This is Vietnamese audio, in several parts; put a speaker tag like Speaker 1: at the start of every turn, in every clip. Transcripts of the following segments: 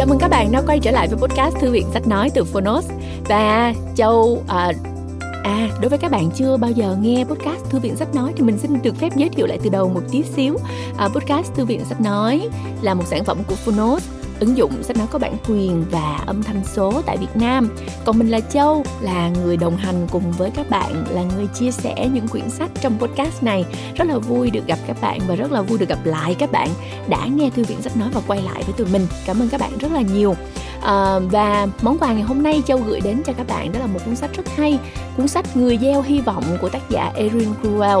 Speaker 1: chào mừng các bạn đã quay trở lại với podcast Thư viện Sách Nói từ Phonos Và Châu à, À, đối với các bạn chưa bao giờ nghe podcast Thư viện Sách Nói thì mình xin được phép giới thiệu lại từ đầu một tí xíu. À, podcast Thư viện Sách Nói là một sản phẩm của Phonos ứng dụng sách nói có bản quyền và âm thanh số tại Việt Nam. Còn mình là Châu, là người đồng hành cùng với các bạn, là người chia sẻ những quyển sách trong podcast này. Rất là vui được gặp các bạn và rất là vui được gặp lại các bạn đã nghe thư viện sách nói và quay lại với tụi mình. Cảm ơn các bạn rất là nhiều. À, và món quà ngày hôm nay Châu gửi đến cho các bạn đó là một cuốn sách rất hay, cuốn sách Người gieo hy vọng của tác giả Erin Cruel.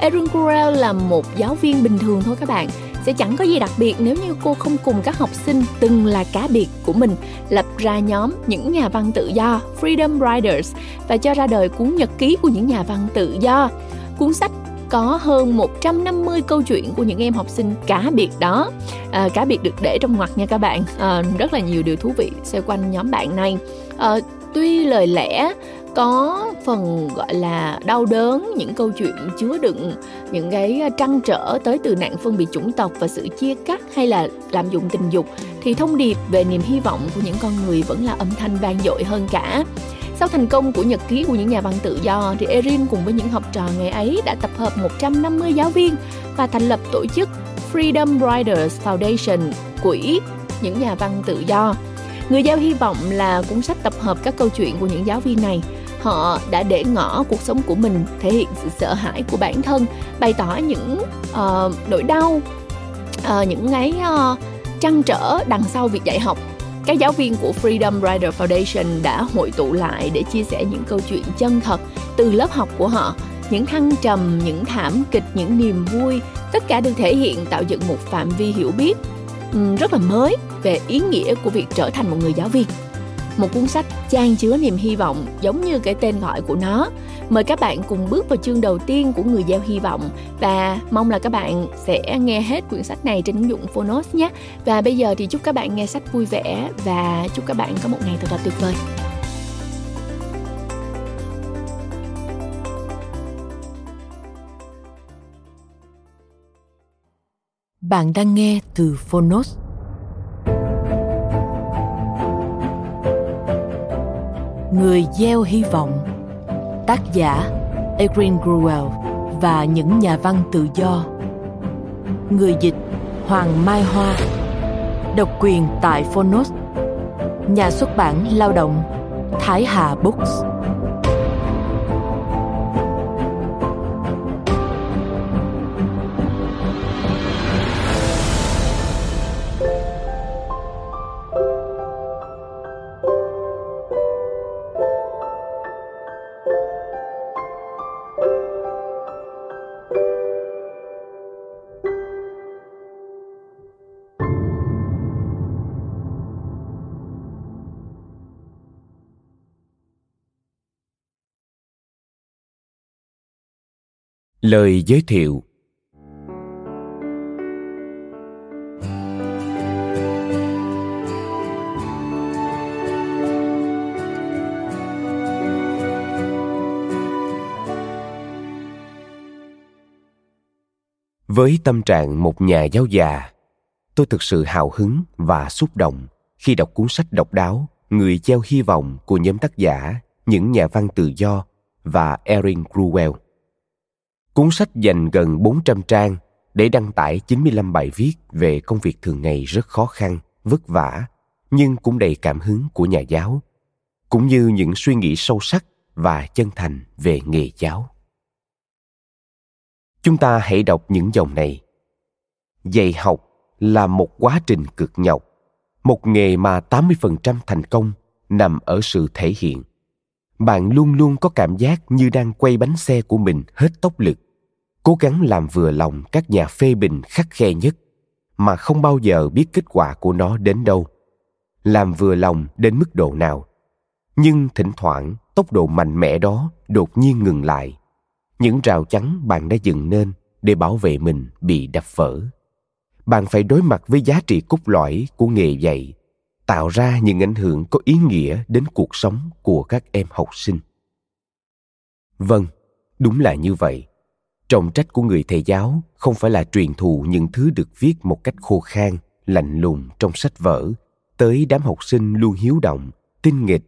Speaker 1: Erin Cruel là một giáo viên bình thường thôi các bạn sẽ chẳng có gì đặc biệt nếu như cô không cùng các học sinh từng là cá biệt của mình lập ra nhóm những nhà văn tự do Freedom Riders và cho ra đời cuốn nhật ký của những nhà văn tự do. Cuốn sách có hơn 150 câu chuyện của những em học sinh cá biệt đó. À, cá biệt được để trong ngoặc nha các bạn. À, rất là nhiều điều thú vị xoay quanh nhóm bạn này. À, tuy lời lẽ có phần gọi là đau đớn những câu chuyện chứa đựng những cái trăn trở tới từ nạn phân biệt chủng tộc và sự chia cắt hay là lạm dụng tình dục thì thông điệp về niềm hy vọng của những con người vẫn là âm thanh vang dội hơn cả sau thành công của nhật ký của những nhà văn tự do thì Erin cùng với những học trò ngày ấy đã tập hợp 150 giáo viên và thành lập tổ chức Freedom Writers Foundation, quỹ những nhà văn tự do. Người giao hy vọng là cuốn sách tập hợp các câu chuyện của những giáo viên này họ đã để ngỏ cuộc sống của mình thể hiện sự sợ hãi của bản thân bày tỏ những uh, nỗi đau uh, những cái uh, trăn trở đằng sau việc dạy học. Các giáo viên của Freedom Rider Foundation đã hội tụ lại để chia sẻ những câu chuyện chân thật từ lớp học của họ những thăng trầm những thảm kịch những niềm vui tất cả được thể hiện tạo dựng một phạm vi hiểu biết rất là mới về ý nghĩa của việc trở thành một người giáo viên một cuốn sách trang chứa niềm hy vọng giống như cái tên gọi của nó. Mời các bạn cùng bước vào chương đầu tiên của Người gieo hy vọng và mong là các bạn sẽ nghe hết quyển sách này trên ứng dụng Phonos nhé. Và bây giờ thì chúc các bạn nghe sách vui vẻ và chúc các bạn có một ngày thật là tuyệt vời.
Speaker 2: Bạn đang nghe từ Phonos. Người gieo hy vọng. Tác giả, Erin Gruwell và những nhà văn tự do. Người dịch, Hoàng Mai Hoa. Độc quyền tại Phonos. Nhà xuất bản lao động, Thái Hà Books.
Speaker 3: Lời giới thiệu Với tâm trạng một nhà giáo già, tôi thực sự hào hứng và xúc động khi đọc cuốn sách độc đáo Người gieo hy vọng của nhóm tác giả những nhà văn tự do và Erin Gruwell. Cuốn sách dành gần 400 trang để đăng tải 95 bài viết về công việc thường ngày rất khó khăn, vất vả, nhưng cũng đầy cảm hứng của nhà giáo, cũng như những suy nghĩ sâu sắc và chân thành về nghề giáo. Chúng ta hãy đọc những dòng này. Dạy học là một quá trình cực nhọc, một nghề mà 80% thành công nằm ở sự thể hiện. Bạn luôn luôn có cảm giác như đang quay bánh xe của mình hết tốc lực cố gắng làm vừa lòng các nhà phê bình khắc khe nhất, mà không bao giờ biết kết quả của nó đến đâu. Làm vừa lòng đến mức độ nào. Nhưng thỉnh thoảng, tốc độ mạnh mẽ đó đột nhiên ngừng lại. Những rào chắn bạn đã dựng nên để bảo vệ mình bị đập vỡ. Bạn phải đối mặt với giá trị cốt lõi của nghề dạy, tạo ra những ảnh hưởng có ý nghĩa đến cuộc sống của các em học sinh. Vâng đúng là như vậy trọng trách của người thầy giáo không phải là truyền thụ những thứ được viết một cách khô khan lạnh lùng trong sách vở tới đám học sinh luôn hiếu động tinh nghịch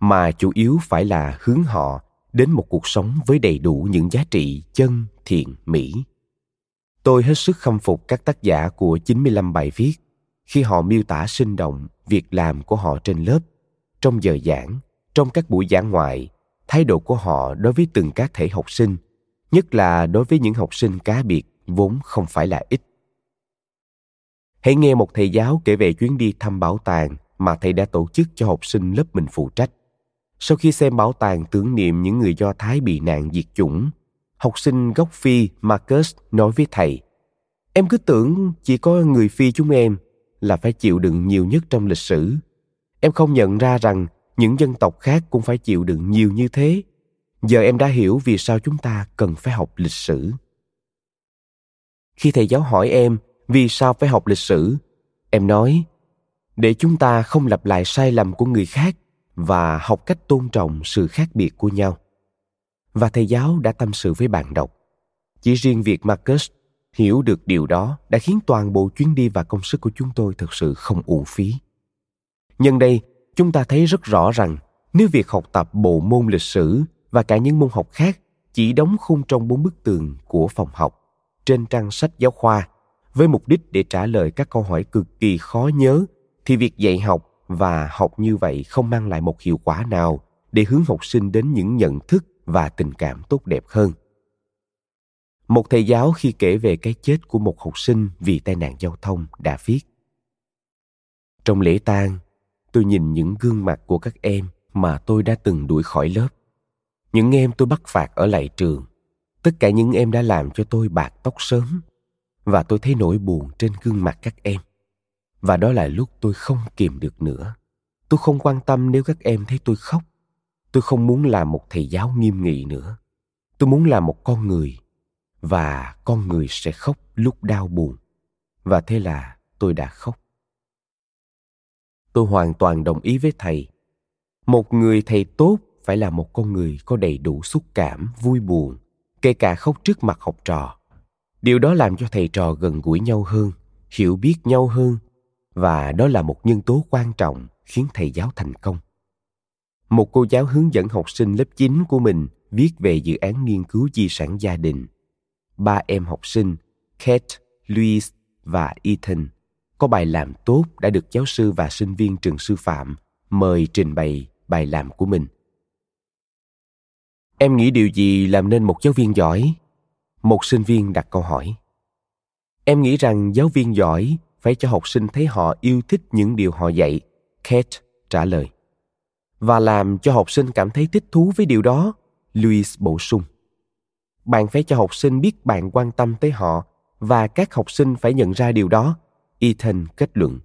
Speaker 3: mà chủ yếu phải là hướng họ đến một cuộc sống với đầy đủ những giá trị chân, thiện, mỹ. Tôi hết sức khâm phục các tác giả của 95 bài viết khi họ miêu tả sinh động việc làm của họ trên lớp, trong giờ giảng, trong các buổi giảng ngoại, thái độ của họ đối với từng các thể học sinh, nhất là đối với những học sinh cá biệt vốn không phải là ít. Hãy nghe một thầy giáo kể về chuyến đi thăm bảo tàng mà thầy đã tổ chức cho học sinh lớp mình phụ trách. Sau khi xem bảo tàng tưởng niệm những người Do Thái bị nạn diệt chủng, học sinh gốc Phi Marcus nói với thầy, Em cứ tưởng chỉ có người Phi chúng em là phải chịu đựng nhiều nhất trong lịch sử. Em không nhận ra rằng những dân tộc khác cũng phải chịu đựng nhiều như thế. Giờ em đã hiểu vì sao chúng ta cần phải học lịch sử. Khi thầy giáo hỏi em vì sao phải học lịch sử, em nói để chúng ta không lặp lại sai lầm của người khác và học cách tôn trọng sự khác biệt của nhau. Và thầy giáo đã tâm sự với bạn đọc. Chỉ riêng việc Marcus hiểu được điều đó đã khiến toàn bộ chuyến đi và công sức của chúng tôi thực sự không uổng phí. Nhân đây, chúng ta thấy rất rõ rằng nếu việc học tập bộ môn lịch sử và cả những môn học khác chỉ đóng khung trong bốn bức tường của phòng học trên trang sách giáo khoa, với mục đích để trả lời các câu hỏi cực kỳ khó nhớ thì việc dạy học và học như vậy không mang lại một hiệu quả nào để hướng học sinh đến những nhận thức và tình cảm tốt đẹp hơn. Một thầy giáo khi kể về cái chết của một học sinh vì tai nạn giao thông đã viết, trong lễ tang, tôi nhìn những gương mặt của các em mà tôi đã từng đuổi khỏi lớp những em tôi bắt phạt ở lại trường. Tất cả những em đã làm cho tôi bạc tóc sớm. Và tôi thấy nỗi buồn trên gương mặt các em. Và đó là lúc tôi không kìm được nữa. Tôi không quan tâm nếu các em thấy tôi khóc. Tôi không muốn làm một thầy giáo nghiêm nghị nữa. Tôi muốn làm một con người. Và con người sẽ khóc lúc đau buồn. Và thế là tôi đã khóc. Tôi hoàn toàn đồng ý với thầy. Một người thầy tốt phải là một con người có đầy đủ xúc cảm vui buồn kể cả khóc trước mặt học trò. Điều đó làm cho thầy trò gần gũi nhau hơn hiểu biết nhau hơn và đó là một nhân tố quan trọng khiến thầy giáo thành công. Một cô giáo hướng dẫn học sinh lớp 9 của mình viết về dự án nghiên cứu di sản gia đình. Ba em học sinh Kate, Louise và Ethan có bài làm tốt đã được giáo sư và sinh viên trường sư phạm mời trình bày bài làm của mình. Em nghĩ điều gì làm nên một giáo viên giỏi? Một sinh viên đặt câu hỏi. Em nghĩ rằng giáo viên giỏi phải cho học sinh thấy họ yêu thích những điều họ dạy, Kate trả lời. Và làm cho học sinh cảm thấy thích thú với điều đó, Louis bổ sung bạn phải cho học sinh biết bạn quan tâm tới họ và các học sinh phải nhận ra điều đó ethan kết luận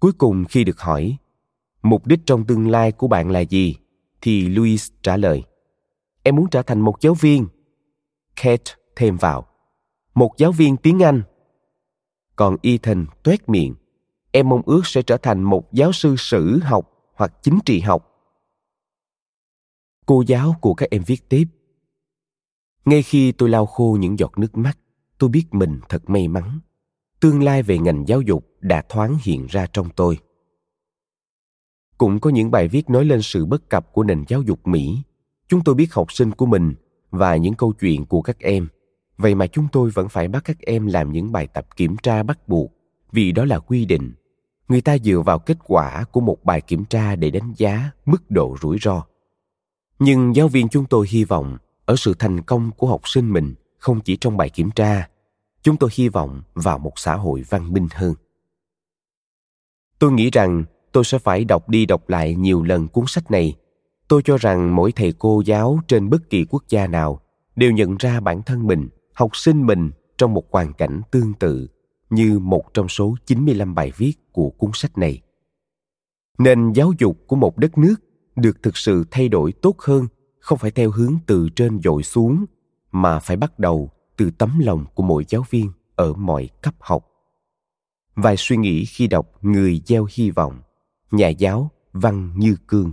Speaker 3: cuối cùng khi được hỏi mục đích trong tương lai của bạn là gì thì louis trả lời em muốn trở thành một giáo viên. Kate thêm vào. Một giáo viên tiếng anh. Còn ethan tuét miệng. Em mong ước sẽ trở thành một giáo sư sử học hoặc chính trị học. Cô giáo của các em viết tiếp. Ngay khi tôi lau khô những giọt nước mắt, tôi biết mình thật may mắn. Tương lai về ngành giáo dục đã thoáng hiện ra trong tôi. Cũng có những bài viết nói lên sự bất cập của nền giáo dục mỹ chúng tôi biết học sinh của mình và những câu chuyện của các em. Vậy mà chúng tôi vẫn phải bắt các em làm những bài tập kiểm tra bắt buộc, vì đó là quy định. Người ta dựa vào kết quả của một bài kiểm tra để đánh giá mức độ rủi ro. Nhưng giáo viên chúng tôi hy vọng ở sự thành công của học sinh mình không chỉ trong bài kiểm tra, chúng tôi hy vọng vào một xã hội văn minh hơn. Tôi nghĩ rằng tôi sẽ phải đọc đi đọc lại nhiều lần cuốn sách này tôi cho rằng mỗi thầy cô giáo trên bất kỳ quốc gia nào đều nhận ra bản thân mình, học sinh mình trong một hoàn cảnh tương tự như một trong số 95 bài viết của cuốn sách này. Nền giáo dục của một đất nước được thực sự thay đổi tốt hơn không phải theo hướng từ trên dội xuống mà phải bắt đầu từ tấm lòng của mỗi giáo viên ở mọi cấp học vài suy nghĩ khi đọc người gieo hy vọng nhà giáo văn như cương